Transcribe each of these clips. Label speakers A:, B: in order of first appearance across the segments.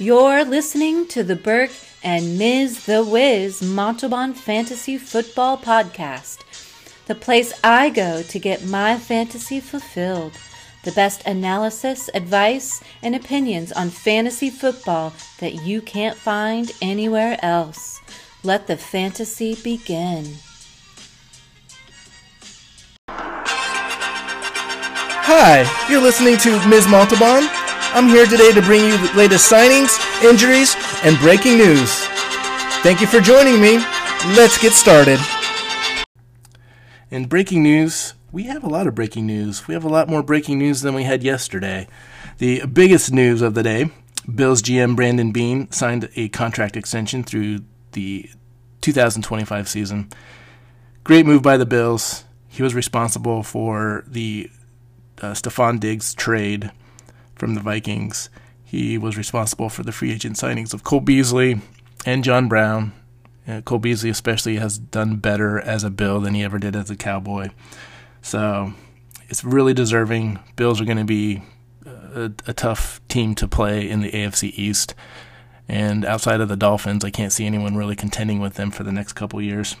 A: You're listening to the Burke and Ms. The Wiz Montalban Fantasy Football Podcast, the place I go to get my fantasy fulfilled. The best analysis, advice, and opinions on fantasy football that you can't find anywhere else. Let the fantasy begin.
B: Hi, you're listening to Ms. Montalban. I'm here today to bring you the latest signings, injuries, and breaking news. Thank you for joining me. Let's get started. In breaking news, we have a lot of breaking news. We have a lot more breaking news than we had yesterday. The biggest news of the day Bills GM Brandon Beane signed a contract extension through the 2025 season. Great move by the Bills. He was responsible for the uh, Stefon Diggs trade from the Vikings. He was responsible for the free agent signings of Cole Beasley and John Brown. Uh, Cole Beasley, especially, has done better as a Bill than he ever did as a Cowboy. So it's really deserving. Bills are going to be a, a, tough team to play in the AFC East. And outside of the Dolphins, I can't see anyone really contending with them for the next couple years.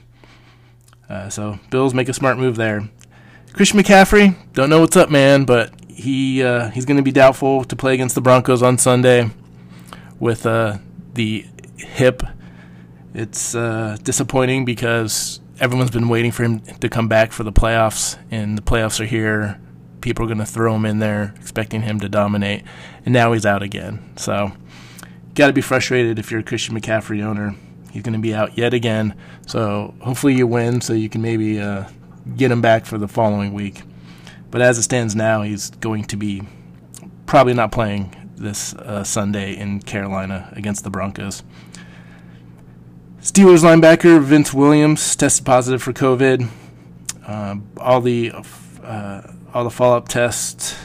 B: Uh, so Bills make a smart move there. Christian McCaffrey, don't know what's up, man, but he uh, he's going to be doubtful to play against the Broncos on Sunday with uh, the hip. It's uh, disappointing because everyone's been waiting for him to come back for the playoffs, and the playoffs are here. People are going to throw him in there, expecting him to dominate, and now he's out again. So, got to be frustrated if you're a Christian McCaffrey owner. He's going to be out yet again. So, hopefully, you win so you can maybe uh, get him back for the following week. But as it stands now, he's going to be probably not playing this uh, Sunday in Carolina against the Broncos. Steelers linebacker Vince Williams tested positive for COVID. Uh, all the uh, all the follow up tests,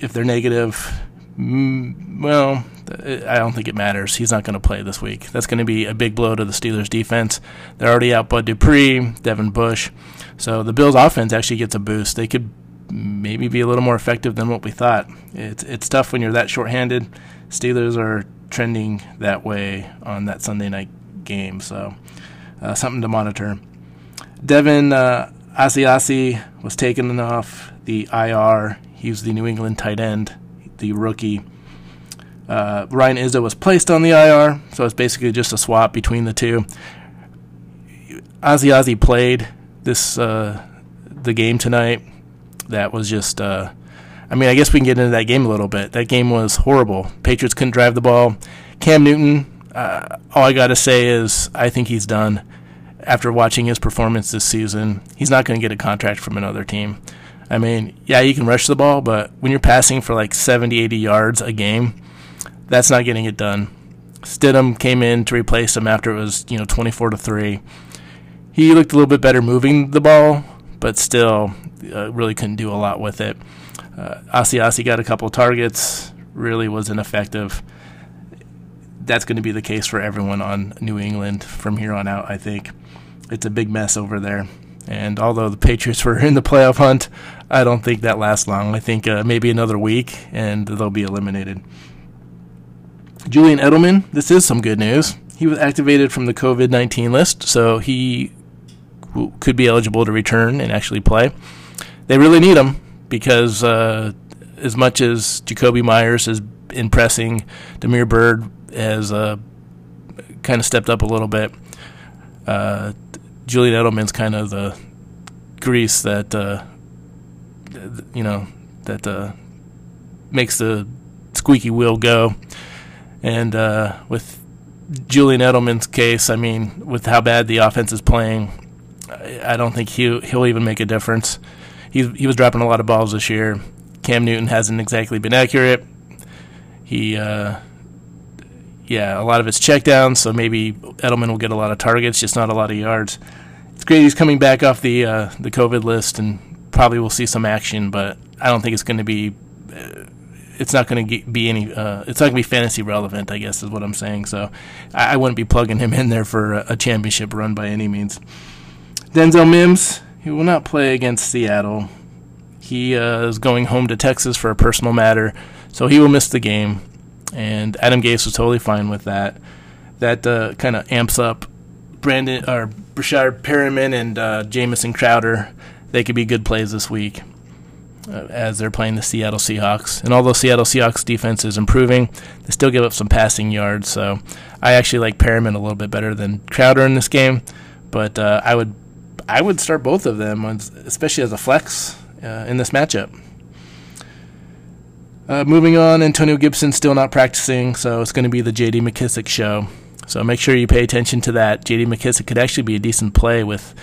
B: if they're negative, mm, well, I don't think it matters. He's not going to play this week. That's going to be a big blow to the Steelers' defense. They're already out Bud Dupree, Devin Bush. So the Bills' offense actually gets a boost. They could maybe be a little more effective than what we thought. It's, it's tough when you're that shorthanded. Steelers are trending that way on that Sunday night game. So uh, something to monitor. Devin uh, Asiasi was taken off the IR. He was the New England tight end, the rookie. Uh, Ryan Izzo was placed on the IR, so it's basically just a swap between the two. Asiasi played this uh, the game tonight. That was just. Uh, I mean, I guess we can get into that game a little bit. That game was horrible. Patriots couldn't drive the ball. Cam Newton. Uh, all I got to say is I think he's done. After watching his performance this season, he's not going to get a contract from another team. I mean, yeah, you can rush the ball, but when you're passing for like 70, 80 yards a game, that's not getting it done. Stidham came in to replace him after it was, you know, 24 to 3. He looked a little bit better moving the ball, but still uh, really couldn't do a lot with it. Uh, Asiasi got a couple targets, really was ineffective. That's going to be the case for everyone on New England from here on out, I think. It's a big mess over there. And although the Patriots were in the playoff hunt, I don't think that lasts long. I think uh, maybe another week and they'll be eliminated. Julian Edelman, this is some good news. He was activated from the COVID 19 list, so he w- could be eligible to return and actually play. They really need him because uh, as much as Jakobi Meyers is impressing, Damiere Byrd has uh, kind of stepped up a little bit. Uh, Julian Edelman's kind of the grease that, uh, you know, that uh, makes the squeaky wheel go. And uh, with Julian Edelman's case, I mean, with how bad the offense is playing, I don't think he he'll even make a difference. He he was dropping a lot of balls this year. Cam Newton hasn't exactly been accurate. He, uh, yeah, a lot of it's checkdowns, so maybe Edelman will get a lot of targets, just not a lot of yards. It's great he's coming back off the uh, the COVID list, and probably we'll see some action, but I don't think it's going to be uh, it's not going to be any. Uh, it's not going to be fantasy relevant. I guess is what I'm saying. So I, I wouldn't be plugging him in there for a, a, championship run by any means. Denzel Mims, he will not play against Seattle. He uh, is going home to Texas for a personal matter, so he will miss the game. And Adam Gase was totally fine with that. That uh, kind of amps up Brandon or Breshad Perriman and uh, Jamison Crowder. They could be good plays this week as they're playing the Seattle Seahawks. And although Seattle Seahawks defense is improving, they still give up some passing yards. So I actually like Perriman a little bit better than Crowder in this game. But uh, I would I would start both of them, especially as a flex uh, in this matchup. Uh, moving on, Antonio Gibson still not practicing, so it's going to be the J.D. McKissic show. So make sure you pay attention to that. J.D. McKissic could actually be a decent play with,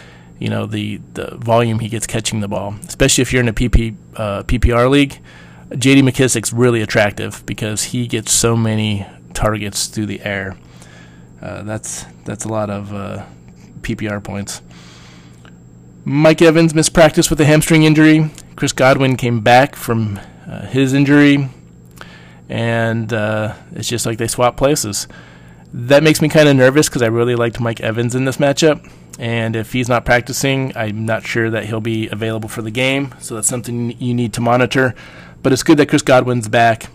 B: you know, the the volume he gets catching the ball, especially if you're in a PP uh, PPR league. J.D. McKissic's really attractive because he gets so many targets through the air. Uh, that's that's a lot of uh, PPR points. Mike Evans missed practice with a hamstring injury. Chris Godwin came back from uh, his injury, and uh, it's just like they swap places. That makes me kind of nervous because I really liked Mike Evans in this matchup. And if he's not practicing, I'm not sure that he'll be available for the game. So that's something you need to monitor. But it's good that Chris Godwin's back.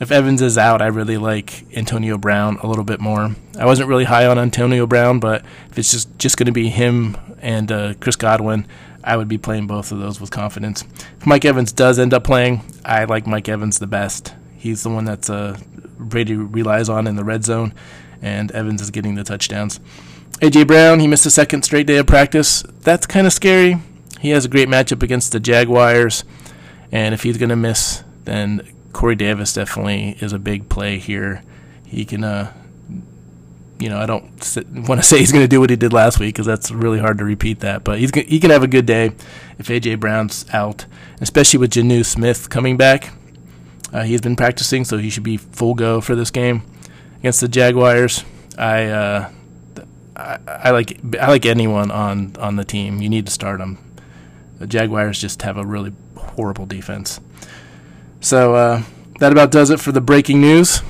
B: If Evans is out, I really like Antonio Brown a little bit more. I wasn't really high on Antonio Brown, but if it's just, just going to be him and uh, Chris Godwin, I would be playing both of those with confidence. If Mike Evans does end up playing, I like Mike Evans the best. He's the one that's uh, Brady relies on in the red zone, and Evans is getting the touchdowns. AJ Brown, he missed a second straight day of practice. That's kind of scary. He has a great matchup against the Jaguars, and if he's going to miss, then Corey Davis definitely is a big play here. He can uh, you know, I don't want to say he's going to do what he did last week because that's really hard to repeat that. But he's he can have a good day if AJ Brown's out, especially with Jonnu Smith coming back. Uh, he's been practicing, so he should be full go for this game against the Jaguars. I, uh, I, I like I like anyone on on the team. You need to start them. The Jaguars just have a really horrible defense. So uh, that about does it for the breaking news.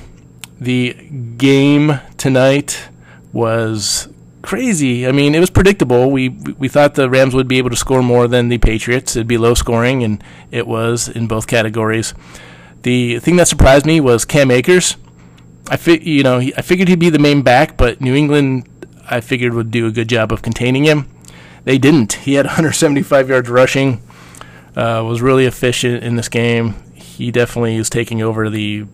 B: The game tonight was crazy. I mean, it was predictable. We we thought the Rams would be able to score more than the Patriots. It'd be low scoring, and it was in both categories. The thing that surprised me was Cam Akers. I fi- you know he, I figured he'd be the main back, but New England I figured would do a good job of containing him. They didn't. He had 175 yards rushing. Uh, was really efficient in this game. He definitely is taking over the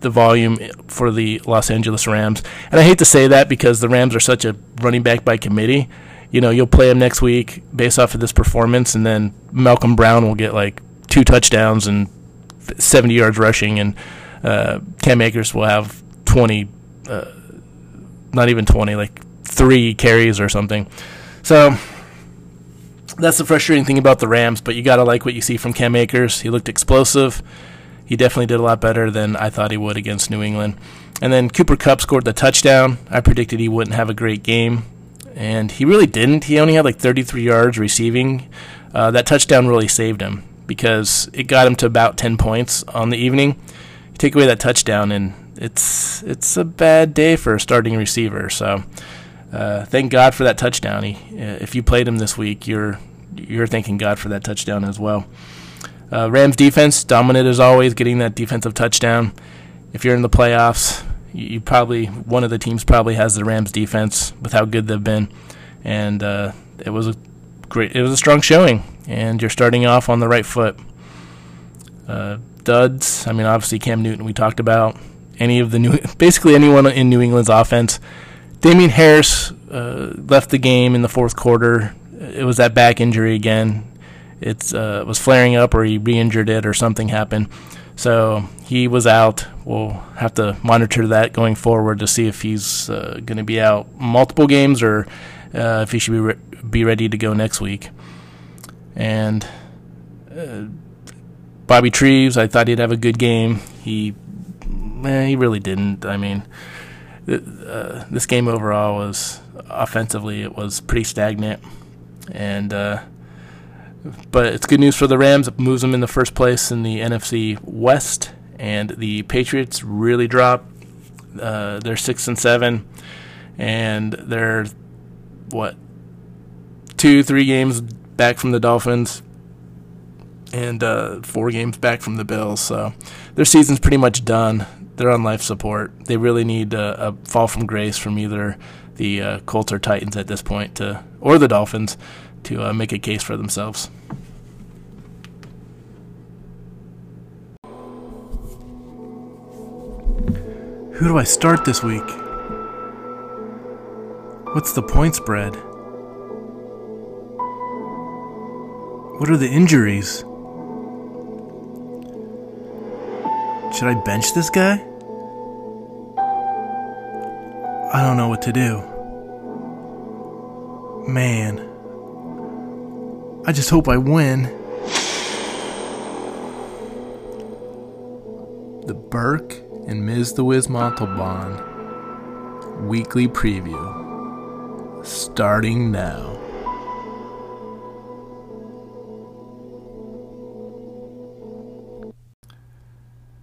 B: the volume for the Los Angeles Rams. And I hate to say that because the Rams are such a running back by committee. You know, you'll play him next week based off of this performance, and then Malcolm Brown will get like two touchdowns and 70 yards rushing, and uh, Cam Akers will have 20, uh, not even 20, like three carries or something. So that's the frustrating thing about the Rams, but you got to like what you see from Cam Akers. He looked explosive he definitely did a lot better than I thought he would against New England. And then Cooper Kupp scored the touchdown. I predicted he wouldn't have a great game, and he really didn't. He only had like 33 yards receiving. Uh, that touchdown really saved him because it got him to about 10 points on the evening. You take away that touchdown, and it's it's a bad day for a starting receiver. So uh, thank God for that touchdown. He, uh, if you played him this week, you're you're thanking God for that touchdown as well. Uh, Rams defense dominant as always, getting that defensive touchdown. If you're in the playoffs, you, you, probably one of the teams probably has the Rams defense with how good they've been, and uh, it was a great, it was a strong showing, and you're starting off on the right foot. Uh, duds, I mean, obviously Cam Newton we talked about. Any of the new, basically anyone in New England's offense. Damien Harris uh, left the game in the fourth quarter. It was that back injury again it uh, was flaring up or he re-injured it or something happened. So he was out. We'll have to monitor that going forward to see if he's uh, going to be out multiple games or uh, if he should be re- be ready to go next week. And uh, Bobby Trees, I thought he'd have a good game. He eh, he really didn't. I mean, uh, this game overall was offensively it was pretty stagnant, and uh, but it's good news for the Rams. It moves them in the first place in the NFC West, and the Patriots really drop. Uh, they're six and seven, and they're what two, three games back from the Dolphins. And uh, four games back from the Bills. So their season's pretty much done. They're on life support. They really need a, a fall from grace from either the uh, Colts or Titans at this point, to, or the Dolphins, to uh, make a case for themselves. Who do I start this week? What's the point spread? What are the injuries? Should I bench this guy? I don't know what to do. Man. I just hope I win. The Burke and Ms. the Wiz Montalban weekly preview starting now.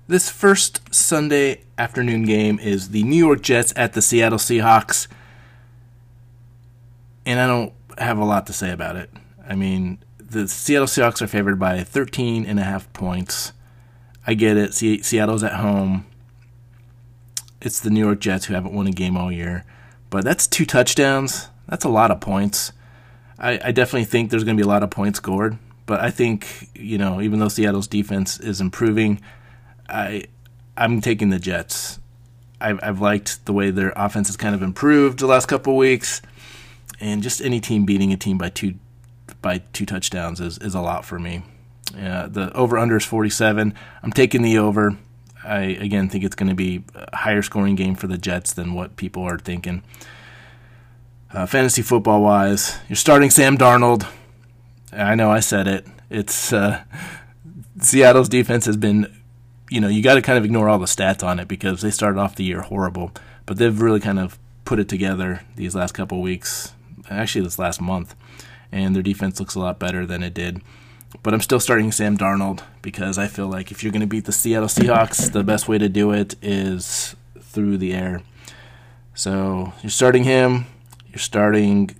B: This first Sunday afternoon game is the New York Jets at the Seattle Seahawks. And I don't have a lot to say about it. I mean, the Seattle Seahawks are favored by 13 and a half points. I get it. Seattle's at home it's the New York Jets who haven't won a game all year. But that's two touchdowns. That's a lot of points. I, I definitely think there's going to be a lot of points scored. But I think you know, even though Seattle's defense is improving, I I'm taking the Jets. I've, I've liked the way their offense has kind of improved the last couple weeks, and just any team beating a team by two by two touchdowns is, is a lot for me. The over under is 47. I'm taking the over. I again think it's going to be a higher scoring game for the Jets than what people are thinking. Uh, fantasy football wise, you're starting Sam Darnold. I know I said it. It's uh, Seattle's defense has been, you know, you got to kind of ignore all the stats on it because they started off the year horrible, but they've really kind of put it together these last couple weeks, actually this last month, and their defense looks a lot better than it did but I'm still starting Sam Darnold because I feel like if you're going to beat the Seattle Seahawks, the best way to do it is through the air. So you're starting him. You're starting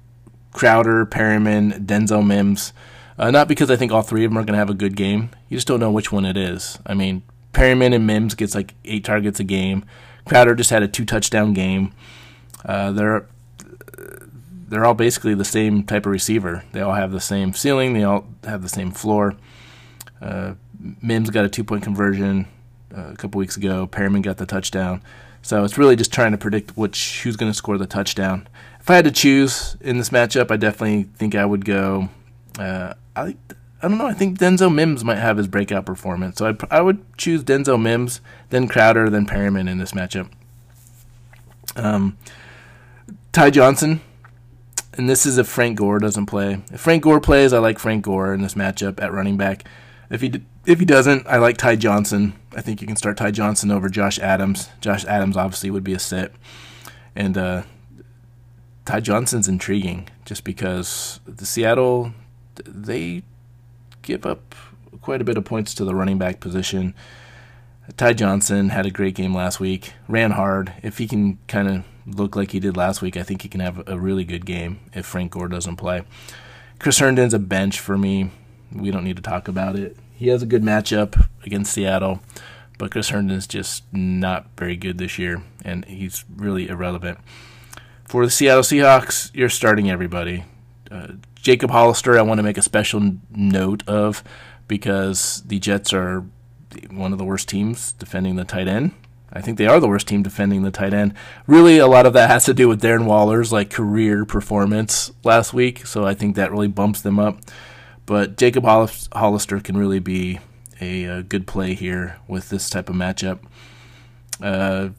B: Crowder, Perriman, Denzel Mims. Uh, not because I think all three of them are going to have a good game. You just don't know which one it is. I mean, Perriman and Mims gets like eight targets a game. Crowder just had a two touchdown game. Uh, they're they're all basically the same type of receiver. They all have the same ceiling. They all have the same floor. Uh, Mims got a two point conversion uh, a couple weeks ago. Perriman got the touchdown. So it's really just trying to predict which who's going to score the touchdown. If I had to choose in this matchup, I definitely think I would go. Uh, I I don't know. I think Denzel Mims might have his breakout performance. So I'd, I would choose Denzel Mims, then Crowder, then Perriman in this matchup. Um, Ty Johnson and this is if Frank Gore doesn't play. If Frank Gore plays, I like Frank Gore in this matchup at running back. If he if he doesn't, I like Ty Johnson. I think you can start Ty Johnson over Josh Adams. Josh Adams obviously would be a sit, and uh, Ty Johnson's intriguing just because the Seattle they give up quite a bit of points to the running back position. Ty Johnson had a great game last week, ran hard. If he can kind of look like he did last week, I think he can have a really good game if Frank Gore doesn't play. Chris Herndon's a bench for me. We don't need to talk about it. He has a good matchup against Seattle, but Chris Herndon's just not very good this year, and he's really irrelevant. For the Seattle Seahawks, you're starting everybody. Uh, Jacob Hollister, I want to make a special note of because the Jets are one of the worst teams defending the tight end. I think they are the worst team defending the tight end. Really, a lot of that has to do with Darren Waller's like career performance last week, so I think that really bumps them up. But Jacob Hollister can really be a, a good play here with this type of matchup. Uh,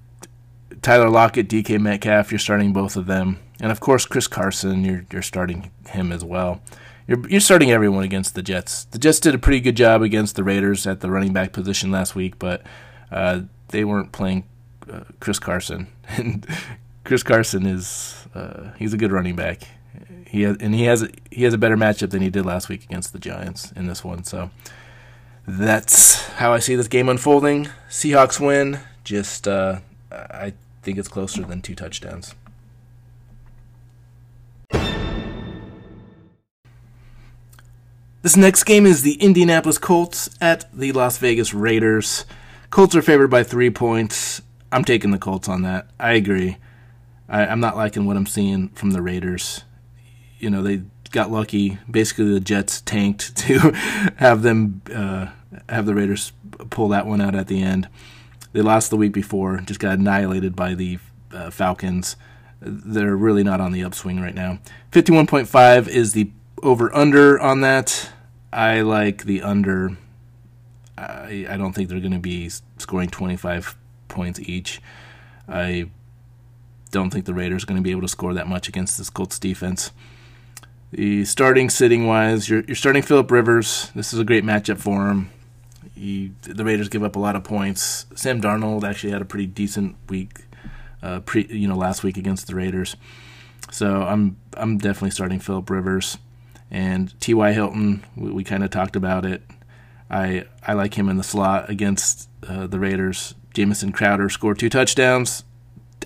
B: Tyler Lockett, DK Metcalf, you're starting both of them, and of course Chris Carson, you're you're starting him as well. You're you're starting everyone against the Jets. The Jets did a pretty good job against the Raiders at the running back position last week, but uh, they weren't playing uh, Chris Carson, and Chris Carson is uh, he's a good running back. He has, and he has he has a better matchup than he did last week against the Giants in this one. So that's how I see this game unfolding. Seahawks win. Just uh, I think it's closer than two touchdowns. This next game is the Indianapolis Colts at the Las Vegas Raiders. Colts are favored by three points. I'm taking the Colts on that. I agree. I, am not liking what I'm seeing from the Raiders. You know, they got lucky. Basically, the Jets tanked to have them uh, have the Raiders pull that one out at the end. They lost the week before, just got annihilated by the uh, Falcons. They're really not on the upswing right now. 51.5 is the over under on that. I like the under. I, I don't think they're going to be scoring 25 points each. I don't think the Raiders are going to be able to score that much against this Colts defense. The starting sitting wise, you're, you're starting Philip Rivers. This is a great matchup for him. He, the Raiders give up a lot of points. Sam Darnold actually had a pretty decent week, uh, pre you know last week against the Raiders. So I'm I'm definitely starting Philip Rivers. And T.Y. Hilton, we, we kind of talked about it. I I like him in the slot against uh, the Raiders. Jamison Crowder scored two touchdowns.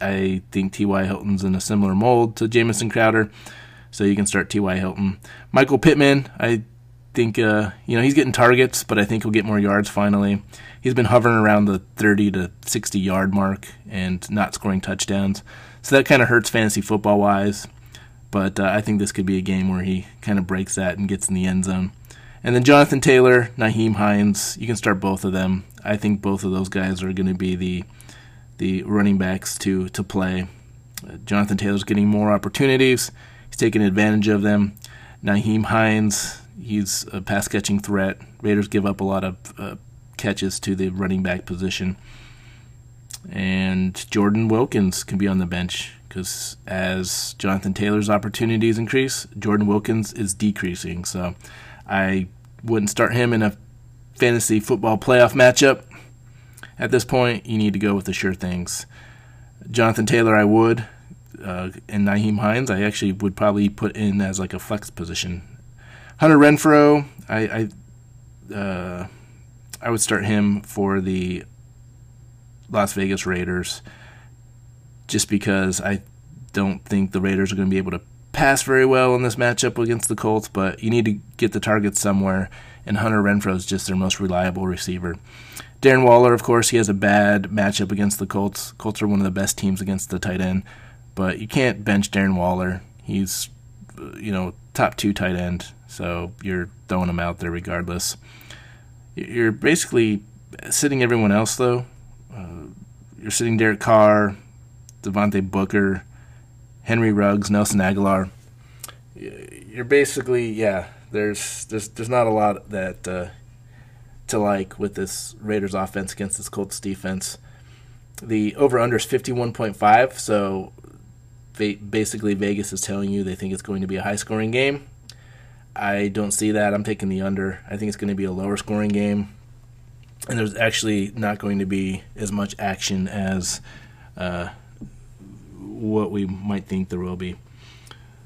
B: I think T.Y. Hilton's in a similar mold to Jamison Crowder, so you can start T.Y. Hilton. Michael Pittman, I think uh, you know he's getting targets, but I think he'll get more yards finally. He's been hovering around the 30 to 60 yard mark and not scoring touchdowns, so that kind of hurts fantasy football wise. But uh, I think this could be a game where he kind of breaks that and gets in the end zone. And then Jonathan Taylor, Nyheim Hines, you can start both of them. I think both of those guys are going to be the the running backs to to play. Uh, Jonathan Taylor's getting more opportunities. He's taking advantage of them. Nyheim Hines, he's a pass catching threat. Raiders give up a lot of uh, catches to the running back position. And Jordan Wilkins can be on the bench because as Jonathan Taylor's opportunities increase, Jordan Wilkins is decreasing. So I wouldn't start him in a fantasy football playoff matchup. At this point, you need to go with the sure things. Jonathan Taylor, I would. Uh, and Nyheim Hines, I actually would probably put in as like a flex position. Hunter Renfrow, I I, uh, I would start him for the Las Vegas Raiders just because I don't think the Raiders are going to be able to pass very well in this matchup against the Colts, but you need to get the targets somewhere, and Hunter Renfrow is just their most reliable receiver. Darren Waller, of course, he has a bad matchup against the Colts. Colts are one of the best teams against the tight end, but you can't bench Darren Waller. He's, you know, top two tight end, so you're throwing them out there regardless. You're basically sitting everyone else, though. Uh, you're sitting Derek Carr, Devontae Booker, Henry Ruggs, Nelson Agholor. You're basically yeah. There's there's there's not a lot that uh, to like with this Raiders offense against this Colts defense. The over under is 51.5, so basically Vegas is telling you they think it's going to be a high scoring game. I don't see that. I'm taking the under. I think it's going to be a lower scoring game. And there's actually not going to be as much action as uh, what we might think there will be.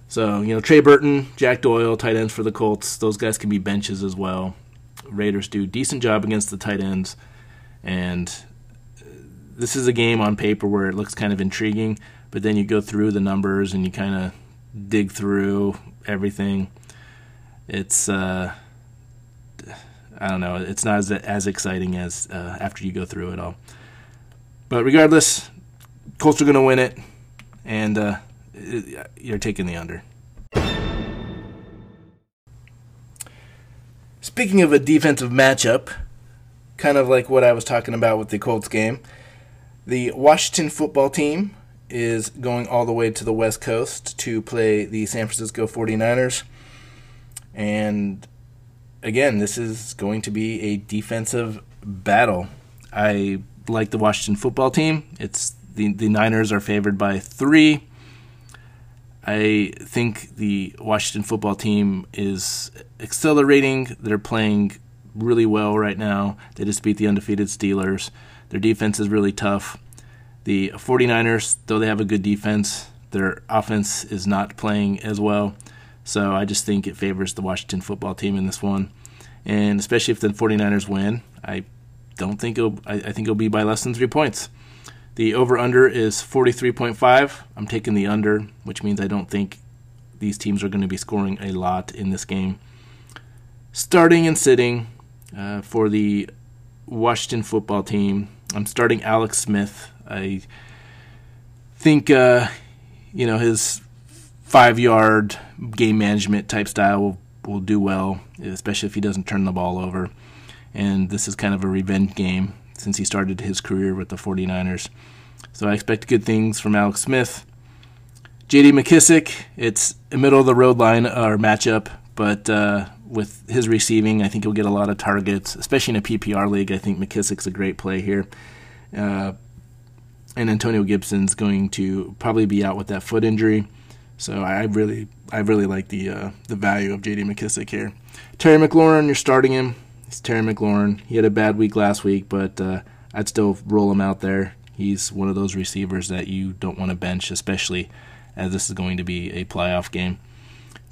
B: So, you know, Trey Burton, Jack Doyle, tight ends for the Colts, those guys can be benches as well. Raiders do decent job against the tight ends, and uh, this is a game on paper where it looks kind of intriguing, but then you go through the numbers and you kind of dig through everything. It's uh, I don't know, it's not as as exciting as uh, after you go through it all. But regardless, Colts are going to win it and uh, you're taking the under. Speaking of a defensive matchup, kind of like what I was talking about with the Colts game, the Washington football team is going all the way to the West Coast to play the San Francisco 49ers. And again, this is going to be a defensive battle. I like the Washington football team. It's the the Niners are favored by three. I think the Washington football team is accelerating. They're playing really well right now. They just beat the undefeated Steelers. Their defense is really tough. The 49ers, though they have a good defense, their offense is not playing as well. So I just think it favors the Washington football team in this one. And especially if the 49ers win, I don't think it'll, I, I think it'll be by less than three points. The over under is 43.5. I'm taking the under, which means I don't think these teams are going to be scoring a lot in this game. starting and sitting uh, for the Washington football team, I'm starting Alex Smith. I think uh, you know his five yard game management type style will, will do well, especially if he doesn't turn the ball over. And this is kind of a revenge game since he started his career with the 49ers. So I expect good things from Alex Smith. JD McKissic, it's a middle of the road line or matchup, but uh, with his receiving, I think he'll get a lot of targets, especially in a PPR league. I think McKissic's a great play here. Uh, and Antonio Gibson's going to probably be out with that foot injury. So I really, I really like the uh, the value of J.D. McKissic here. Terry McLaurin, you're starting him. It's Terry McLaurin. He had a bad week last week, but uh, I'd still roll him out there. He's one of those receivers that you don't want to bench, especially as this is going to be a playoff game.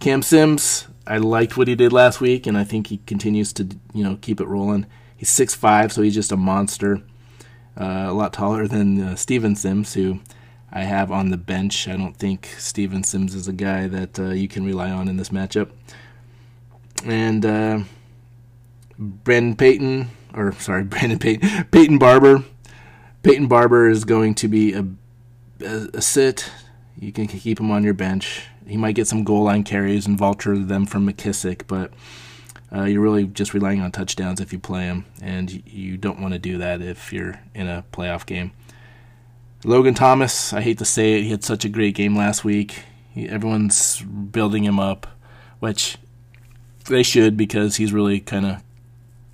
B: Cam Sims, I liked what he did last week, and I think he continues to you know keep it rolling. He's six five, so he's just a monster. Uh, a lot taller than uh, Steven Sims, who I have on the bench. I don't think Steven Sims is a guy that uh, you can rely on in this matchup. And uh, Brandon Payton, or sorry, Brandon Payton, Peyton Barber. Peyton Barber is going to be a, a, a sit. You can keep him on your bench. He might get some goal line carries and vulture them from McKissic, but uh, you're really just relying on touchdowns if you play him, and you don't want to do that if you're in a playoff game. Logan Thomas, I hate to say it, he had such a great game last week. He, everyone's building him up, which they should because he's really kind of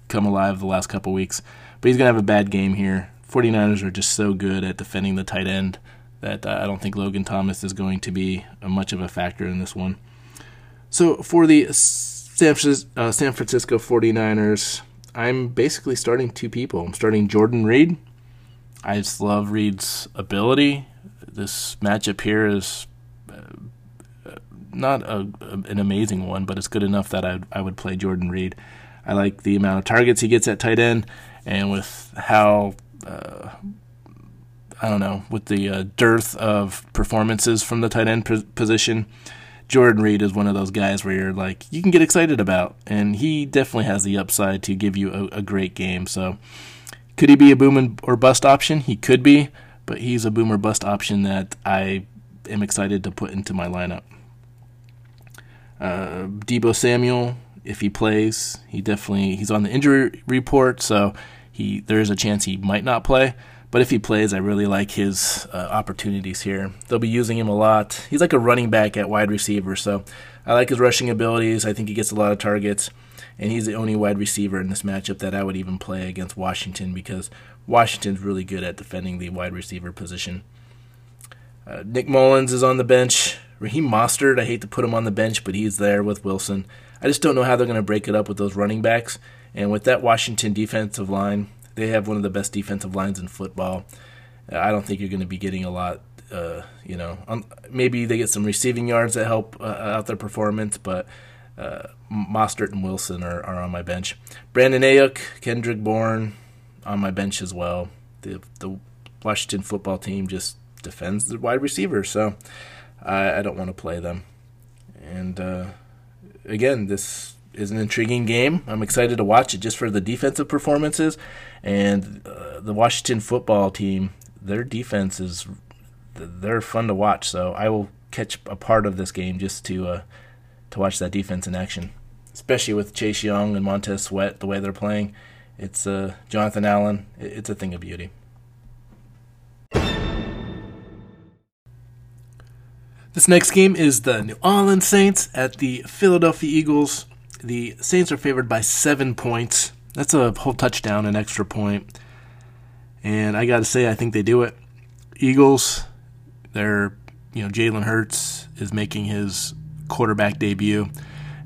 B: come alive the last couple weeks. But he's going to have a bad game here. 49ers are just so good at defending the tight end that uh, I don't think Logan Thomas is going to be much of a factor in this one. So for the uh, San Francisco 49ers, I'm basically starting two people. I'm starting Jordan Reed. I just love Reed's ability. This matchup here is uh, not a, an amazing one, but it's good enough that I, I would play Jordan Reed. I like the amount of targets he gets at tight end, and with how uh, I don't know, with the uh, dearth of performances from the tight end position, Jordan Reed is one of those guys where you're like, you can get excited about. And he definitely has the upside to give you a, a great game. So, could he be a boom or bust option? He could be, but he's a boom or bust option that I am excited to put into my lineup. Uh, Deebo Samuel, if he plays, he definitely he's on the injury report, so he there is a chance he might not play. But if he plays, I really like his uh, opportunities here. They'll be using him a lot. He's like a running back at wide receiver, so I like his rushing abilities. I think he gets a lot of targets, and he's the only wide receiver in this matchup that I would even play against Washington because Washington's really good at defending the wide receiver position. Uh, Nick Mullens is on the bench. Raheem Mostert, I hate to put him on the bench, but he's there with Wilson. I just don't know how they're going to break it up with those running backs. And with that Washington defensive line, they have one of the best defensive lines in football. I don't think you're going to be getting a lot. Uh, you know, um, maybe they get some receiving yards that help uh, out their performance, but uh, Mostert and Wilson are, are on my bench. Brandon Aiyuk, Kendrick Bourne on my bench as well. The the Washington football team just defends the wide receivers, so I, I don't want to play them. And uh, again, this is an intriguing game. I'm excited to watch it just for the defensive performances and uh, the Washington football team. Their defense is they're fun to watch. So I will catch a part of this game just to uh, to watch that defense in action, especially with Chase Young and Montez Sweat the way they're playing. It's uh, Jonathan Allen. It's a thing of beauty. This next game is the New Orleans Saints at the Philadelphia Eagles. The Saints are favored by seven points. That's a whole touchdown, an extra point. And I got to say, I think they do it. Eagles, they're, you know, Jalen Hurts is making his quarterback debut.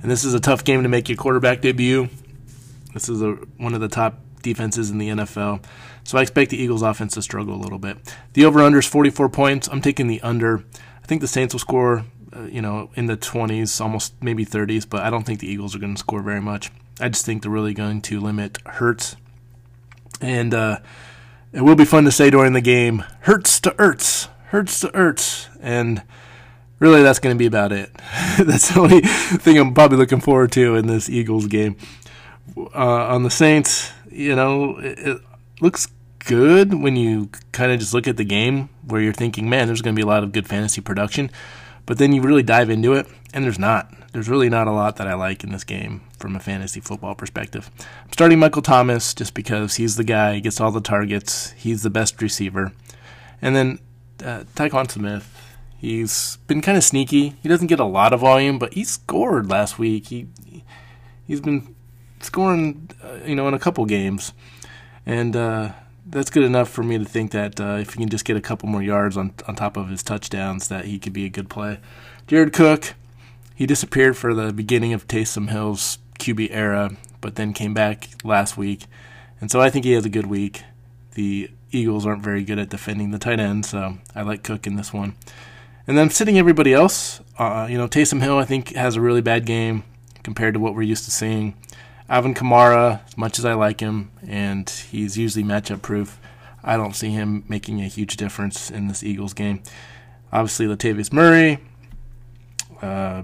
B: And this is a tough game to make your quarterback debut. This is a, one of the top defenses in the NFL. So I expect the Eagles offense to struggle a little bit. The over under is 44 points. I'm taking the under. I think the Saints will score uh, you know, in the 20s, almost maybe 30s, but I don't think the Eagles are going to score very much. I just think they're really going to limit Hurts. And uh, it will be fun to say during the game, Hurts to Ertz, Hurts to Ertz. And really, that's going to be about it. that's the only thing I'm probably looking forward to in this Eagles game. Uh, on the Saints, you know, it, it looks good when you kind of just look at the game where you're thinking, man, there's going to be a lot of good fantasy production. But then you really dive into it, and there's not. There's really not a lot that I like in this game from a fantasy football perspective. I'm starting Michael Thomas just because he's the guy, gets all the targets, he's the best receiver. And then uh, Tyquan Smith, he's been kind of sneaky. He doesn't get a lot of volume, but he scored last week. He he's been scoring, uh, you know, in a couple games, and uh, that's good enough for me to think that uh, if he can just get a couple more yards on on top of his touchdowns, that he could be a good play. Jared Cook, he disappeared for the beginning of Taysom Hill's QB era, but then came back last week, and so I think he has a good week. The Eagles aren't very good at defending the tight end, so I like Cook in this one. And then sitting everybody else, uh, you know, Taysom Hill I think has a really bad game compared to what we're used to seeing. Alvin Kamara, as much as I like him, and he's usually matchup proof, I don't see him making a huge difference in this Eagles game. Obviously, Latavius Murray, uh,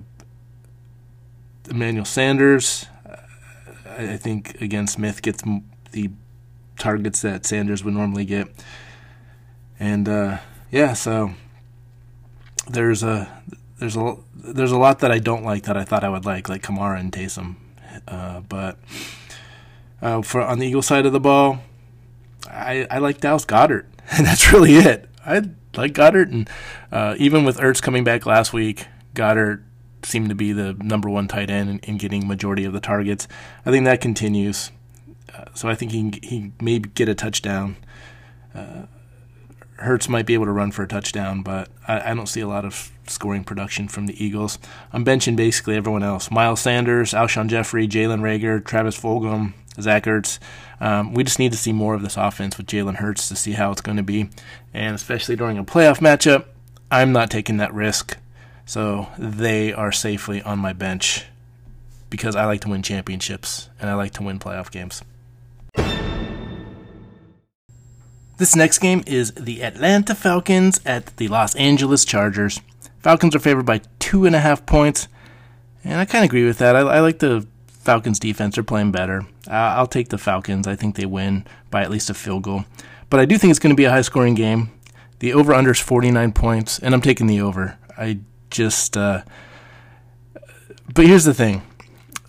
B: Emmanuel Sanders. I think again Smith gets the targets that Sanders would normally get, and uh, yeah, so there's a there's a there's a lot that I don't like that I thought I would like, like Kamara and Taysom. Uh, but uh, for on the Eagle side of the ball, I, I like Dallas Goedert, and that's really it. I like Goedert, and uh, even with Ertz coming back last week, Goedert seemed to be the number one tight end in, in getting majority of the targets. I think that continues, uh, so I think he he may get a touchdown. Hurts might be able to run for a touchdown, but I, I, don't see a lot of scoring production from the Eagles. I'm benching basically everyone else: Miles Sanders, Alshon Jeffery, Jalen Reagor, Travis Fulgham, Zach Ertz. Um, we just need to see more of this offense with Jalen Hurts to see how it's going to be, and especially during a playoff matchup, I'm not taking that risk. So they are safely on my bench because I like to win championships and I like to win playoff games. This next game is the Atlanta Falcons at the Los Angeles Chargers. Falcons are favored by two and a half points, and I kind of agree with that. I, I, like the Falcons' defense; they're playing better. Uh, I'll take the Falcons. I think they win by at least a field goal, but I do think it's going to be a high-scoring game. The over/under is 49 points, and I'm taking the over. I just, uh, but here's the thing: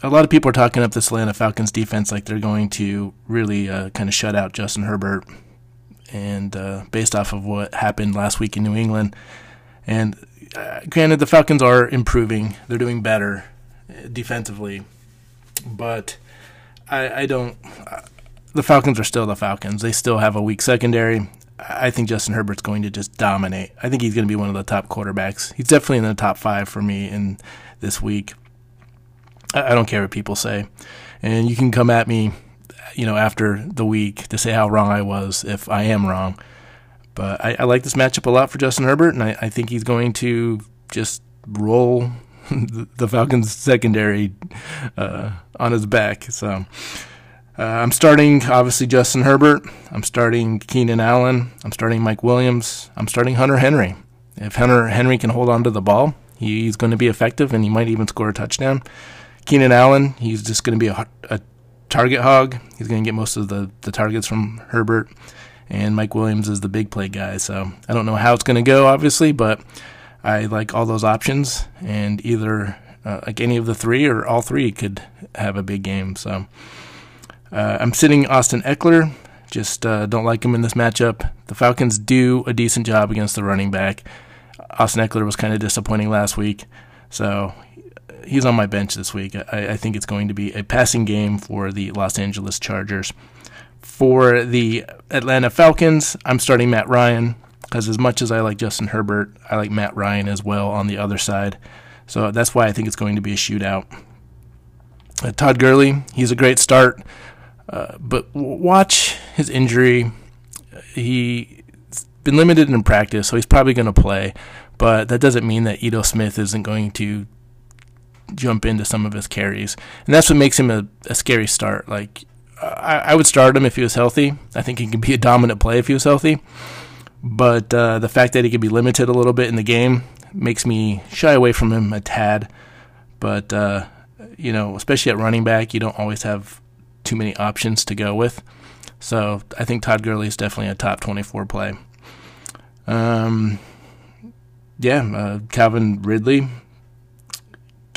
B: a lot of people are talking up this Atlanta Falcons defense like they're going to really uh, kind of shut out Justin Herbert and uh, based off of what happened last week in New England. And uh, granted, the Falcons are improving; they're doing better uh, defensively, but I, I don't. Uh, the Falcons are still the Falcons. They still have a weak secondary. I think Justin Herbert's going to just dominate. I think he's going to be one of the top quarterbacks. He's definitely in the top five for me in this week. I, I don't care what people say, and you can come at me you know, after the week to say how wrong I was if I am wrong. But I, I like this matchup a lot for Justin Herbert, and I, I think he's going to just roll the Falcons secondary uh, on his back. So uh, I'm starting obviously Justin Herbert. I'm starting Keenan Allen. I'm starting Mike Williams. I'm starting Hunter Henry. If Hunter Henry can hold on to the ball, he's going to be effective, and he might even score a touchdown. Keenan Allen, he's just going to be a, a target hog. He's going to get most of the, the targets from Herbert. And Mike Williams is the big play guy. So I don't know how it's going to go, obviously, but I like all those options. And either uh, like any of the three or all three could have a big game. So uh, I'm sitting Austin Ekeler. Just uh, don't like him in this matchup. The Falcons do a decent job against the running back. Austin Ekeler was kind of disappointing last week. So he's on my bench this week. I, I think it's going to be a passing game for the Los Angeles Chargers. For the Atlanta Falcons, I'm starting Matt Ryan because as much as I like Justin Herbert, I like Matt Ryan as well on the other side. So that's why I think it's going to be a shootout. Uh, Todd Gurley, he's a great start, uh, but watch his injury. He's been limited in practice, so he's probably going to play. But that doesn't mean that Ito Smith isn't going to jump into some of his carries, and that's what makes him a, a scary start. Like I, I, would start him if he was healthy. I think he can be a dominant play if he was healthy. But uh, the fact that he could be limited a little bit in the game makes me shy away from him a tad. But uh, you know, especially at running back, you don't always have too many options to go with. So I think Todd Gurley is definitely a top 24 play. Um, yeah, uh, Calvin Ridley.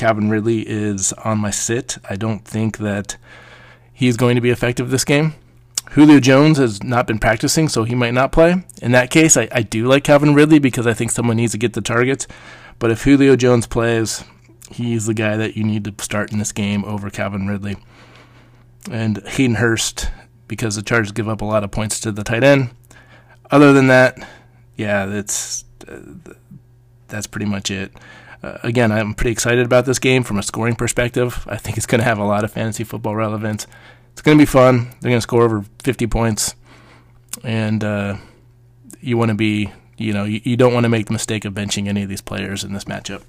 B: Calvin Ridley is on my sit. I don't think that he's going to be effective this game. Julio Jones has not been practicing, so he might not play. In that case, I, I do like Calvin Ridley because I think someone needs to get the targets. But if Julio Jones plays, he's the guy that you need to start in this game over Calvin Ridley. And Hayden Hurst, because the Chargers give up a lot of points to the tight end. Other than that, yeah, that's uh, that's pretty much it. Uh, again, I'm pretty excited about this game from a scoring perspective. I think it's going to have a lot of fantasy football relevance. It's going to be fun. They're going to score over 50 points, and uh, you want to be, you know, you, you don't want to make the mistake of benching any of these players in this matchup.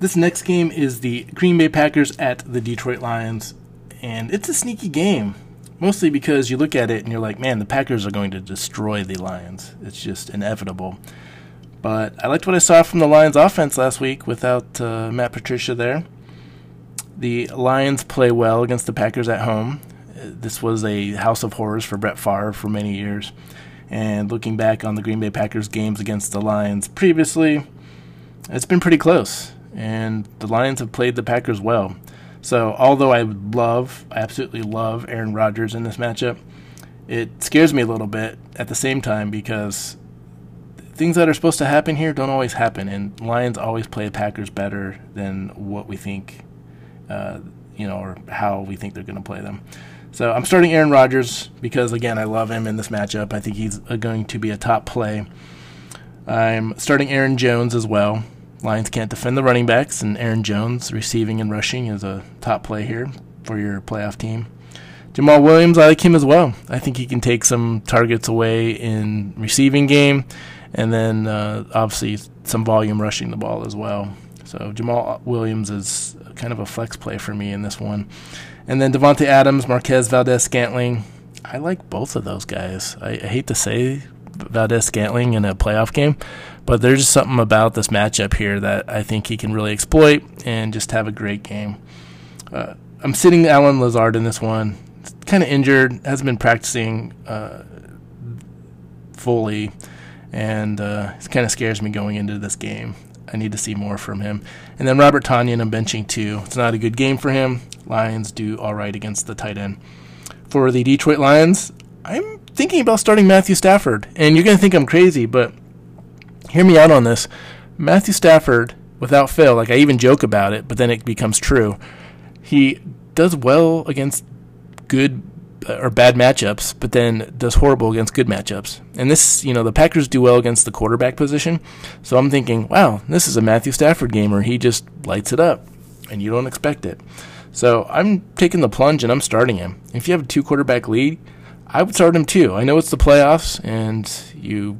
B: This next game is the Green Bay Packers at the Detroit Lions, and it's a sneaky game. Mostly because you look at it and you're like, man, the Packers are going to destroy the Lions. It's just inevitable. But I liked what I saw from the Lions offense last week without uh, Matt Patricia there. The Lions play well against the Packers at home. This was a house of horrors for Brett Favre for many years. And looking back on the Green Bay Packers games against the Lions previously, it's been pretty close. And the Lions have played the Packers well. So, although I love, I absolutely love Aaron Rodgers in this matchup, it scares me a little bit at the same time because things that are supposed to happen here don't always happen, and Lions always play Packers better than what we think, uh, you know, or how we think they're going to play them. So I'm starting Aaron Rodgers because again I love him in this matchup. I think he's going to be a top play. I'm starting Aaron Jones as well. Lions can't defend the running backs, and Aaron Jones receiving and rushing is a top play here for your playoff team. Jamaal Williams, I like him as well. I think he can take some targets away in receiving game, and then uh, obviously some volume rushing the ball as well. So Jamaal Williams is kind of a flex play for me in this one. And then Davante Adams, Marquez Valdes-Scantling. I like both of those guys. I, I hate to say Valdes-Scantling in a playoff game, but there's just something about this matchup here that I think he can really exploit and just have a great game. Uh, I'm sitting Allen Lazard in this one. Kind of injured, hasn't been practicing uh, fully, and uh, it kind of scares me going into this game. I need to see more from him. And then Robert Tonyan, I'm benching too. It's not a good game for him. Lions do all right against the tight end. For the Detroit Lions, I'm thinking about starting Matthew Stafford. And you're going to think I'm crazy, but hear me out on this. Matthew Stafford, without fail, like I even joke about it, but then it becomes true. He does well against good uh, or bad matchups, but then does horrible against good matchups. And this, you know, the Packers do well against the quarterback position. So I'm thinking, wow, this is a Matthew Stafford game where he just lights it up and you don't expect it. So I'm taking the plunge and I'm starting him. If you have a two quarterback lead, I would start him too. I know it's the playoffs and you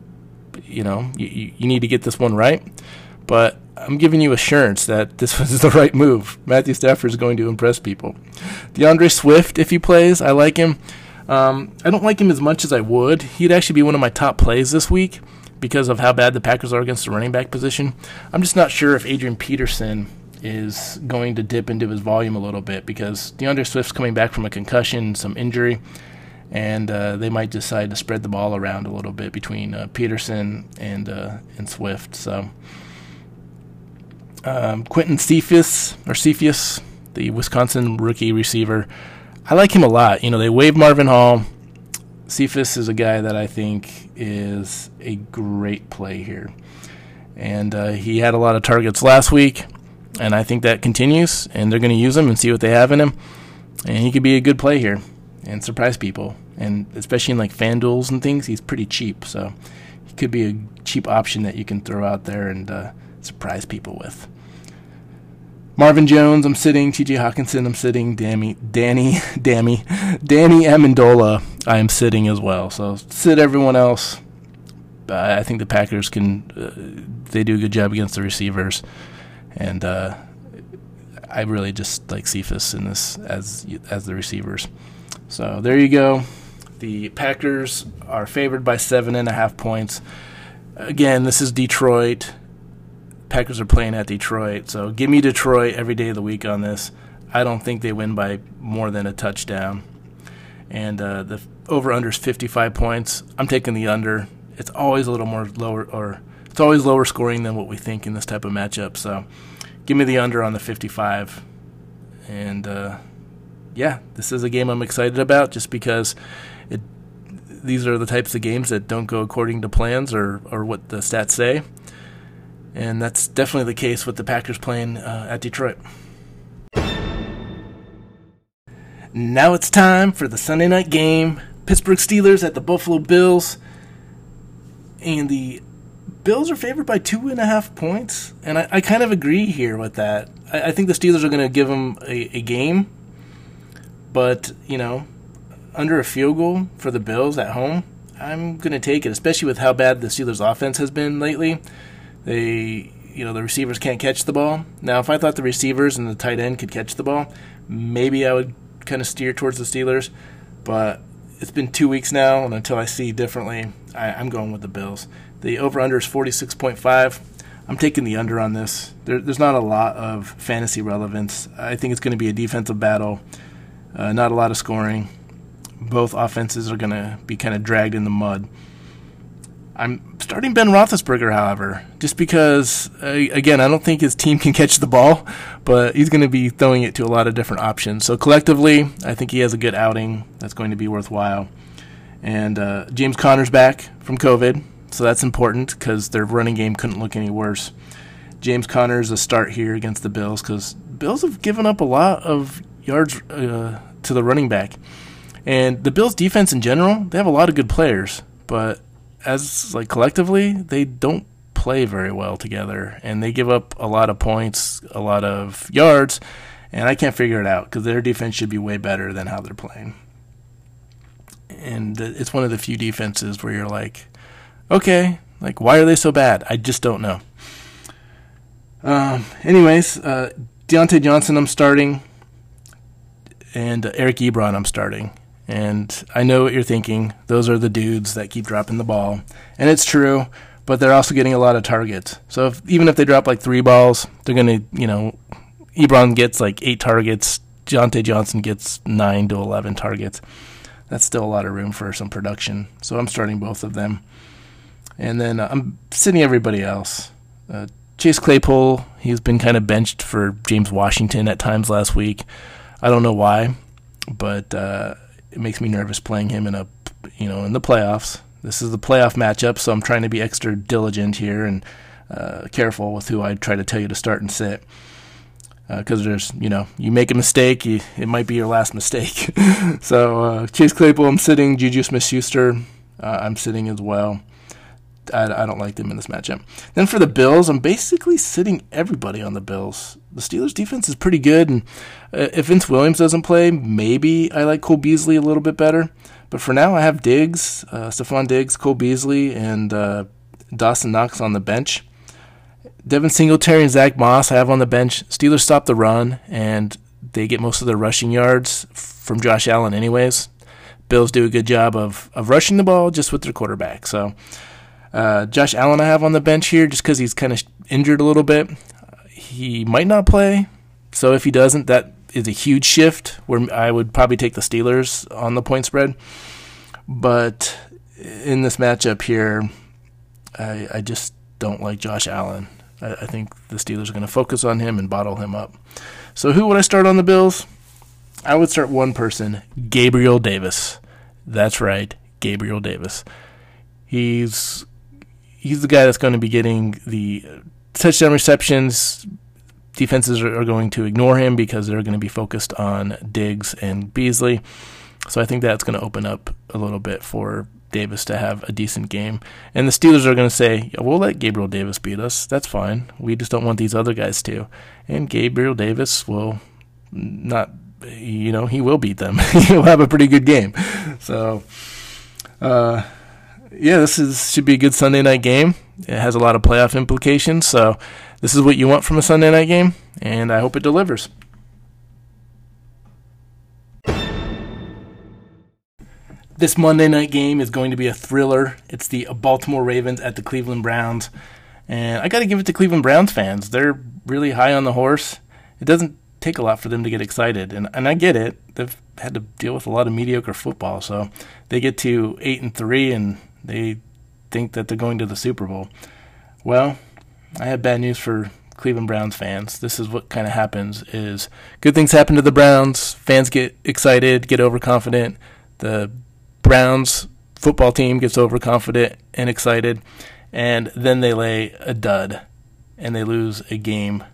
B: you know, you, you need to get this one right. But I'm giving you assurance that this was the right move. Matthew Stafford is going to impress people. D'Andre Swift, if he plays, I like him. Um, I don't like him as much as I would. He'd actually be one of my top plays this week because of how bad the Packers are against the running back position. I'm just not sure if Adrian Peterson is going to dip into his volume a little bit because D'Andre Swift's coming back from a concussion, some injury and uh, they might decide to spread the ball around a little bit between uh, Peterson and uh, and Swift. So um, Quintez Cephus or Cephus, the Wisconsin rookie receiver, I like him a lot. You know, they waived Marvin Hall. Cephus is a guy that I think is a great play here, and uh, he had a lot of targets last week, and I think that continues. And they're going to use him and see what they have in him, and he could be a good play here and surprise people. And especially in like FanDuels and things, he's pretty cheap. So he could be a cheap option that you can throw out there and uh, surprise people with. Marvin Jones, I'm sitting. T.J. Hockenson, I'm sitting. Danny, Danny, Danny, Danny Amendola, I am sitting as well. So sit everyone else. Uh, I think the Packers can. Uh, they do a good job against the receivers, and uh, I really just like Cephus in this as as the receivers. So there you go. The Packers are favored by seven and a half points. Again, this is Detroit. Packers are playing at Detroit, so give me Detroit every day of the week on this. I don't think they win by more than a touchdown. And uh, the over under is 55 points. I'm taking the under. It's always a little more lower, or it's always lower scoring than what we think in this type of matchup. So give me the under on the 55. And uh, yeah, this is a game I'm excited about just because it these are the types of games that don't go according to plans or, or what the stats say. And that's definitely the case with the Packers playing uh, at Detroit. Now it's time for the Sunday night game. Pittsburgh Steelers at the Buffalo Bills. And the Bills are favored by two and a half points. And I, I kind of agree here with that. I, I think the Steelers are going to give them a, a game. But, you know, under a field goal for the Bills at home, I'm going to take it, especially with how bad the Steelers' offense has been lately. They, you know, the receivers can't catch the ball. Now, if I thought the receivers and the tight end could catch the ball, maybe I would kind of steer towards the Steelers. But it's been two weeks now, and until I see differently, I, am going with the Bills. The over under is 46.5. I'm taking the under on this. There, there's not a lot of fantasy relevance. I think it's going to be a defensive battle, uh, not a lot of scoring both offenses are going to be kind of dragged in the mud. I'm starting Ben Roethlisberger, however, just because, uh, again, I don't think his team can catch the ball, but he's going to be throwing it to a lot of different options. So collectively, I think he has a good outing that's going to be worthwhile. And uh, James Conner's back from COVID, so that's important because their running game couldn't look any worse. James Conner's a start here against the Bills because Bills have given up a lot of yards uh, to the running back. And the Bills defense in general, they have a lot of good players, but as like collectively, they don't play very well together and they give up a lot of points, a lot of yards, and I can't figure it out cuz their defense should be way better than how they're playing. And it's one of the few defenses where you're like, okay, like why are they so bad? I just don't know. Um, anyways, uh, Diontae Johnson, I'm starting, and Eric Ebron, I'm starting. And I know what you're thinking. Those are the dudes that keep dropping the ball. And it's true, but they're also getting a lot of targets. So if, even if they drop like three balls, they're going to, you know, Ebron gets like eight targets. Diontae Johnson gets nine to 11 targets. That's still a lot of room for some production. So I'm starting both of them. And then uh, I'm sitting everybody else. Uh, Chase Claypool, he's been kind of benched for James Washington at times last week. I don't know why, but uh, it makes me nervous playing him in a you know in the playoffs. This is the playoff matchup, so I'm trying to be extra diligent here and uh, careful with who I try to tell you to start and sit. Because uh, there's, you know, you make a mistake, you, it might be your last mistake. so uh, Chase Claypool, I'm sitting. Juju Smith-Schuster, uh, I'm sitting as well. I, I, don't like them in this matchup. Then for the Bills, I'm basically sitting everybody on the Bills. The Steelers' defense is pretty good, and uh, if Vince Williams doesn't play, maybe I like Cole Beasley a little bit better. But for now, I have Diggs, uh, Stefon Diggs, Cole Beasley, and uh, Dawson Knox on the bench. Devin Singletary and Zach Moss I have on the bench. Steelers stop the run, and they get most of their rushing yards from Josh Allen, anyways. Bills do a good job of, of rushing the ball just with their quarterback. So uh, Josh Allen, I have on the bench here just because he's kind of injured a little bit. He might not play, so if he doesn't, that is a huge shift where I would probably take the Steelers on the point spread. But in this matchup here, I, I just don't like Josh Allen. I, I think the Steelers are going to focus on him and bottle him up. So who would I start on the Bills? I would start one person, Gabriel Davis. That's right, Gabriel Davis. He's he's the guy that's going to be getting the touchdown receptions. Defenses are, are going to ignore him because they're going to be focused on Diggs and Beasley. So I think that's going to open up a little bit for Davis to have a decent game. And the Steelers are going to say, yeah, we'll let Gabriel Davis beat us. That's fine. We just don't want these other guys to. And Gabriel Davis will not, you know, he will beat them. He'll have a pretty good game. So, uh, yeah, this is should be a good Sunday night game. It has a lot of playoff implications, so this is what you want from a Sunday night game, and I hope it delivers. this Monday night game is going to be a thriller. It's the Baltimore Ravens at the Cleveland Browns. And I got to give it to Cleveland Browns fans. They're really high on the horse. It doesn't take a lot for them to get excited. And, and I get it. They've had to deal with a lot of mediocre football. So they get to 8 and 3 and they think that they're going to the Super Bowl. Well, I have bad news for Cleveland Browns fans. This is what kind of happens is good things happen to the Browns. Fans get excited, get overconfident. The Browns football team gets overconfident and excited, and then they lay a dud and they lose a game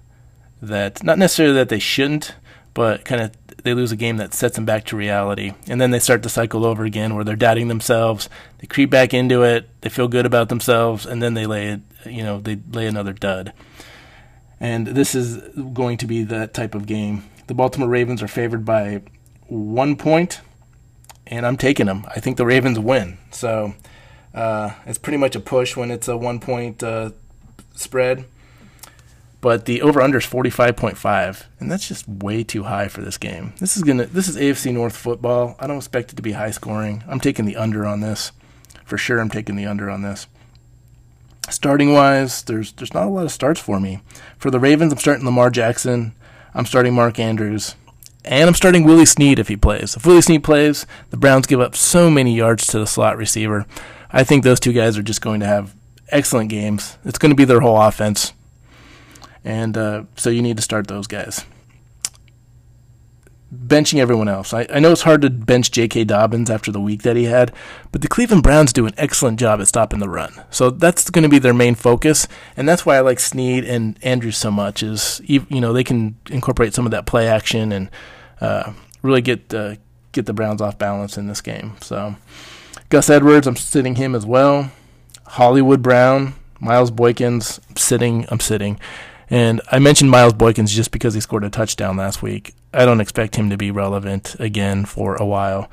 B: that not necessarily that they shouldn't, but kind of they lose a game that sets them back to reality. And then they start to cycle over again where they're doubting themselves. They creep back into it. They feel good about themselves, and then they lay you know they lay another dud. And this is going to be that type of game. The Baltimore Ravens are favored by one point and I'm taking them. I think the Ravens win. So uh, it's pretty much a push when it's a one point uh, spread. But the over under is 45.5, and that's just way too high for this game. This is gonna this is AFC North football. I don't expect it to be high scoring. I'm taking the under on this. For sure I'm taking the under on this. Starting wise, there's there's not a lot of starts for me. For the Ravens, I'm starting Lamar Jackson. I'm starting Mark Andrews. And I'm starting Willie Snead if he plays. If Willie Snead plays, the Browns give up so many yards to the slot receiver. I think those two guys are just going to have excellent games. It's going to be their whole offense. And uh, so you need to start those guys benching everyone else. I, I know it's hard to bench J.K. Dobbins after the week that he had, but the Cleveland Browns do an excellent job at stopping the run. So that's going to be their main focus, and that's why I like Snead and Andrews so much. Is you know they can incorporate some of that play action and uh, really get uh, get the Browns off balance in this game. So Gus Edwards, I'm sitting him as well. Hollywood Brown, Miles Boykins, I'm sitting. I'm sitting. And I mentioned Miles Boykins just because he scored a touchdown last week. I don't expect him to be relevant again for a while,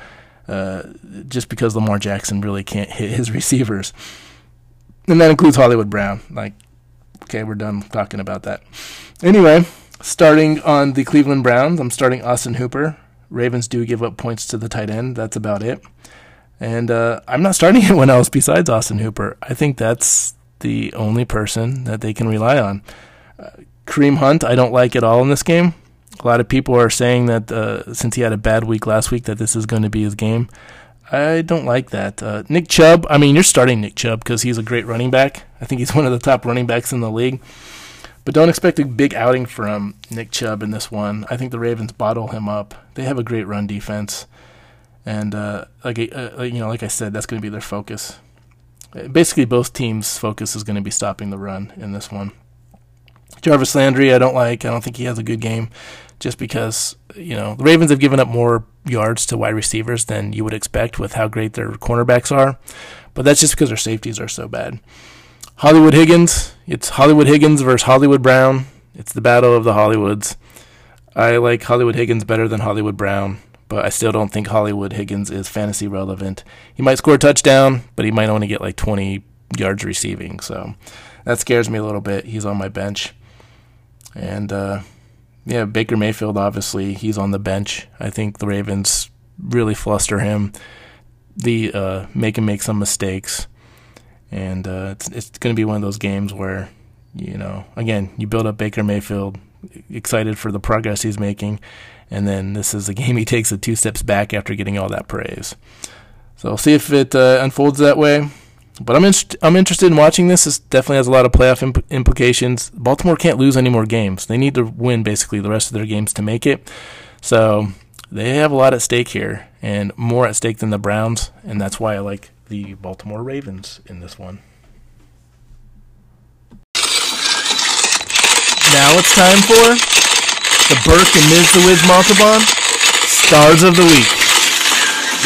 B: uh, just because Lamar Jackson really can't hit his receivers. And that includes Hollywood Brown. Like, okay, we're done talking about that. Anyway, starting on the Cleveland Browns, I'm starting Austin Hooper. Ravens do give up points to the tight end. That's about it. And uh, I'm not starting anyone else besides Austin Hooper. I think that's the only person that they can rely on. Kareem Hunt, I don't like at all in this game. A lot of people are saying that uh, since he had a bad week last week, that this is going to be his game. I don't like that. Uh, Nick Chubb, I mean, you're starting Nick Chubb because he's a great running back. I think he's one of the top running backs in the league. But don't expect a big outing from Nick Chubb in this one. I think the Ravens bottle him up. They have a great run defense, and uh, like uh, you know, like I said, that's going to be their focus. Basically, both teams' focus is going to be stopping the run in this one. Jarvis Landry, I don't like. I don't think he has a good game just because, you know, the Ravens have given up more yards to wide receivers than you would expect with how great their cornerbacks are. But that's just because their safeties are so bad. Hollywood Higgins, it's Hollywood Higgins versus Hollywood Brown. It's the battle of the Hollywoods. I like Hollywood Higgins better than Hollywood Brown, but I still don't think Hollywood Higgins is fantasy relevant. He might score a touchdown, but he might only get like 20 yards receiving. So that scares me a little bit. He's on my bench. And uh, yeah, Baker Mayfield, obviously, he's on the bench. I think the Ravens really fluster him, the uh, make him make some mistakes. And uh, it's, it's going to be one of those games where, you know, again, you build up Baker Mayfield, excited for the progress he's making. And then this is a game he takes a two steps back after getting all that praise. So we'll see if it uh, unfolds that way. But I'm I'm interested in watching this. This definitely has a lot of playoff imp- implications. Baltimore can't lose any more games. They need to win basically the rest of their games to make it. So they have a lot at stake here, and more at stake than the Browns, and that's why I like the Baltimore Ravens in this one. Now it's time for the Burke and Ms. The Wiz Montalban Stars of the Week.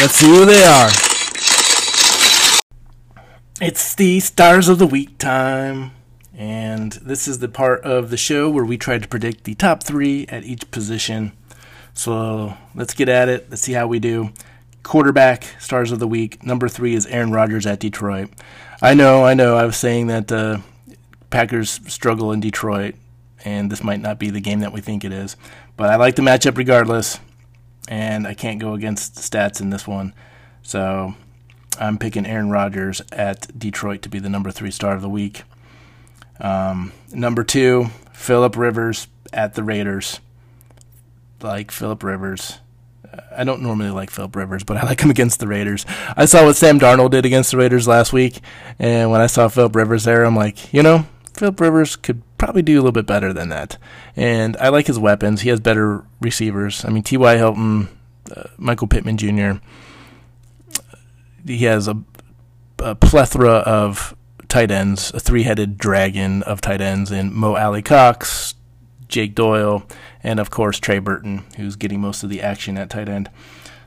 B: Let's see who they are. It's the Stars of the Week time. And this is the part of the show where we try to predict the top three at each position. So let's get at it. Let's see how we do. Quarterback, Stars of the Week. Number three is Aaron Rodgers at Detroit. I know, I know. I was saying that uh, Packers struggle in Detroit, and this might not be the game that we think it is. But I like the matchup regardless, and I can't go against stats in this one. So I'm picking Aaron Rodgers at Detroit to be the number three star of the week. Um, number two, Philip Rivers at the Raiders. Like Philip Rivers. Uh, I don't normally like Philip Rivers, but I like him against the Raiders. I saw what Sam Darnold did against the Raiders last week, and when I saw Philip Rivers there, I'm like, you know, Philip Rivers could probably do a little bit better than that. And I like his weapons. He has better receivers. I mean, T.Y. Hilton, uh, Michael Pittman Jr., he has a, a plethora of tight ends, a three-headed dragon of tight ends in Mo Alie-Cox, Jack Doyle, and of course Trey Burton, who's getting most of the action at tight end.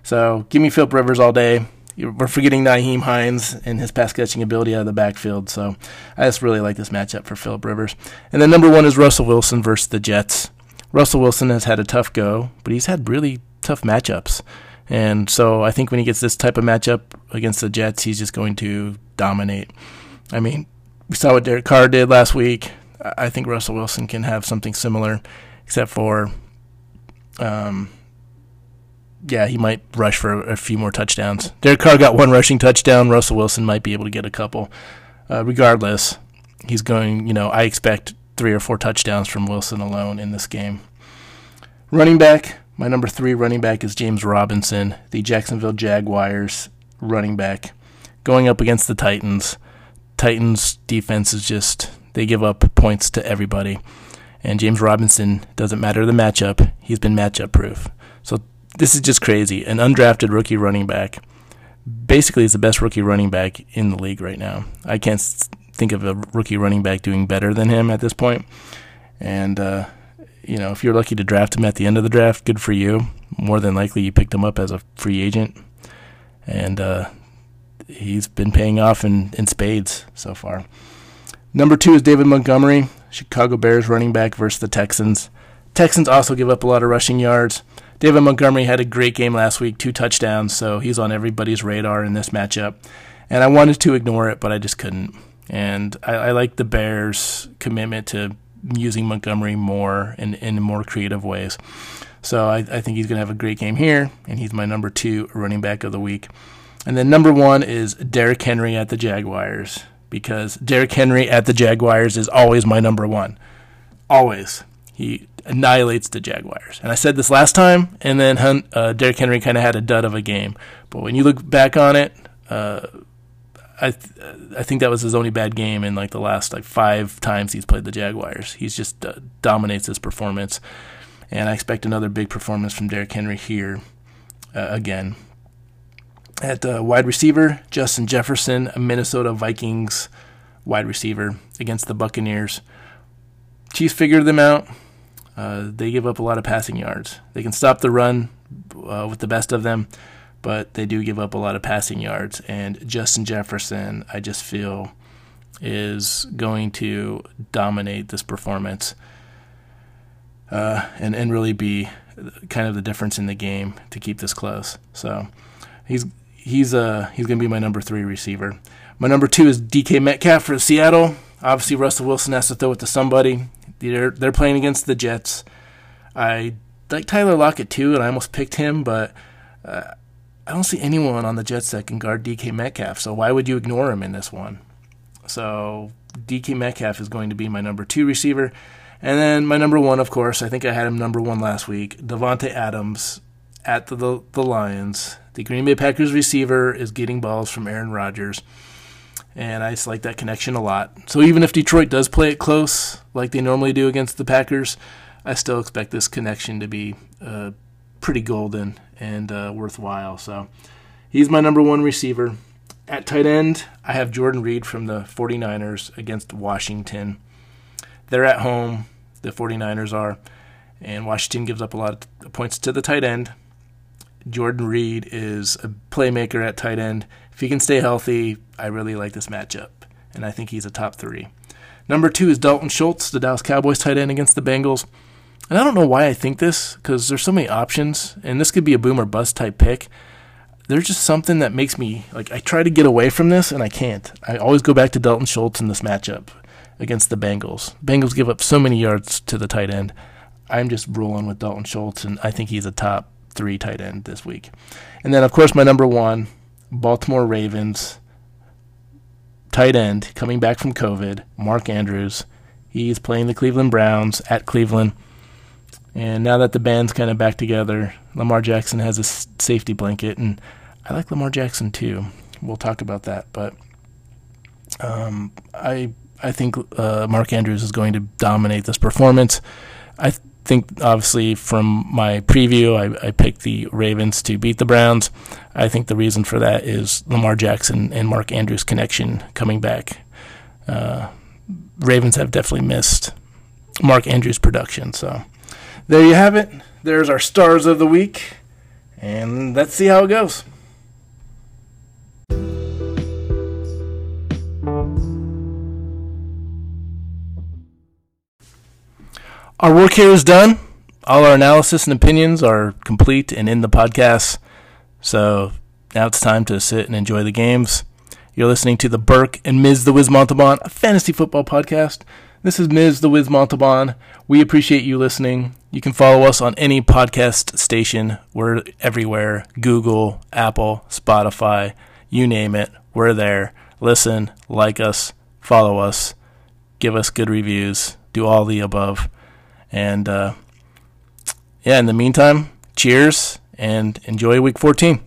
B: So give me Philip Rivers all day. We're forgetting Nyheim Hines and his pass catching ability out of the backfield. So I just really like this matchup for Philip Rivers. And then number one is Russell Wilson versus the Jets. Russell Wilson has had a tough go, but he's had really tough matchups. And so I think when he gets this type of matchup against the Jets, he's just going to dominate. I mean, we saw what Derek Carr did last week. I think Russell Wilson can have something similar, except for, um, yeah, he might rush for a few more touchdowns. Derek Carr got one rushing touchdown. Russell Wilson might be able to get a couple. Uh, regardless, he's going, you know, I expect three or four touchdowns from Wilson alone in this game. Running back, my number three running back is James Robinson, the Jacksonville Jaguars running back, going up against the Titans. Titans defense is just they give up points to everybody. And James Robinson doesn't matter the matchup, he's been matchup proof. So this is just crazy. An undrafted rookie running back basically is the best rookie running back in the league right now. I can't think of a rookie running back doing better than him at this point. And uh, you know, if you're lucky to draft him at the end of the draft, good for you. More than likely, you picked him up as a free agent, and uh, he's been paying off in, in spades so far. Number two is David Montgomery, Chicago Bears running back versus the Texans. Texans also give up a lot of rushing yards. David Montgomery had a great game last week, two touchdowns, so he's on everybody's radar in this matchup. And I wanted to ignore it, but I just couldn't. And I, I like the Bears' commitment to using Montgomery more and in more creative ways. So I, I think he's going to have a great game here, and he's my number two running back of the week. And then number one is Derrick Henry at the Jaguars because Derrick Henry at the Jaguars is always my number one. Always. He annihilates the Jaguars. And I said this last time, and then uh, Derrick Henry kind of had a dud of a game. But when you look back on it, uh, I I think that was his only bad game in like the last like five times he's played the Jaguars. He's just uh, dominates his performance, and I expect another big performance from Derrick Henry here uh, again. At uh, wide receiver, Justin Jefferson, a Minnesota Vikings wide receiver against the Buccaneers. Chiefs figured them out. Uh, they give up a lot of passing yards. They can stop the run uh, with the best of them but they do give up a lot of passing yards. And Justin Jefferson, I just feel, is going to dominate this performance uh, and and really be kind of the difference in the game to keep this close. So he's he's uh he's going to be my number three receiver. My number two is DK Metcalf for Seattle. Obviously, Russell Wilson has to throw it to somebody. They're they're playing against the Jets. I like Tyler Lockett too, and I almost picked him, but uh, I don't see anyone on the Jets that can guard DK Metcalf, so why would you ignore him in this one? So DK Metcalf is going to be my number two receiver. And then my number one, of course, I think I had him number one last week, Davante Adams at the, the, the Lions. The Green Bay Packers receiver is getting balls from Aaron Rodgers. And I just like that connection a lot. So even if Detroit does play it close, like they normally do against the Packers, I still expect this connection to be uh, pretty golden and uh, worthwhile. So he's my number one receiver. At tight end, I have Jordan Reed from the 49ers against Washington. They're at home, the 49ers are, and Washington gives up a lot of points to the tight end. Jordan Reed is a playmaker at tight end. If he can stay healthy, I really like this matchup, and I think he's a top three. Number two is Dalton Schultz, the Dallas Cowboys tight end against the Bengals. And I don't know why I think this because there's so many options, and this could be a boom or bust type pick. There's just something that makes me like I try to get away from this and I can't. I always go back to Dalton Schultz in this matchup against the Bengals. Bengals give up so many yards to the tight end. I'm just rolling with Dalton Schultz, and I think he's a top three tight end this week. And then, of course, my number one, Baltimore Ravens tight end coming back from COVID, Mark Andrews. He's playing the Cleveland Browns at Cleveland. And now that the band's kind of back together, Lamar Jackson has a safety blanket, and I like Lamar Jackson too. We'll talk about that, but um, I I think uh, Mark Andrews is going to dominate this performance. I th- think obviously from my preview, I, I, picked the Ravens to beat the Browns. I think the reason for that is Lamar Jackson and Mark Andrews' connection coming back. Uh, Ravens have definitely missed Mark Andrews' production. So there you have it. There's our stars of the week, and let's see how it goes. Our work here is done. All our analysis and opinions are complete and in the podcast. So now it's time to sit and enjoy the games. You're listening to the Burke and Ms. the Wiz Montalban fantasy football podcast. This is Ms. the Wiz Montalban. We appreciate you listening. You can follow us on any podcast station. We're everywhere Google, Apple, Spotify, you name it. We're there. Listen, like us, follow us, give us good reviews, do all the above. And uh, yeah, in the meantime, cheers and enjoy week 14.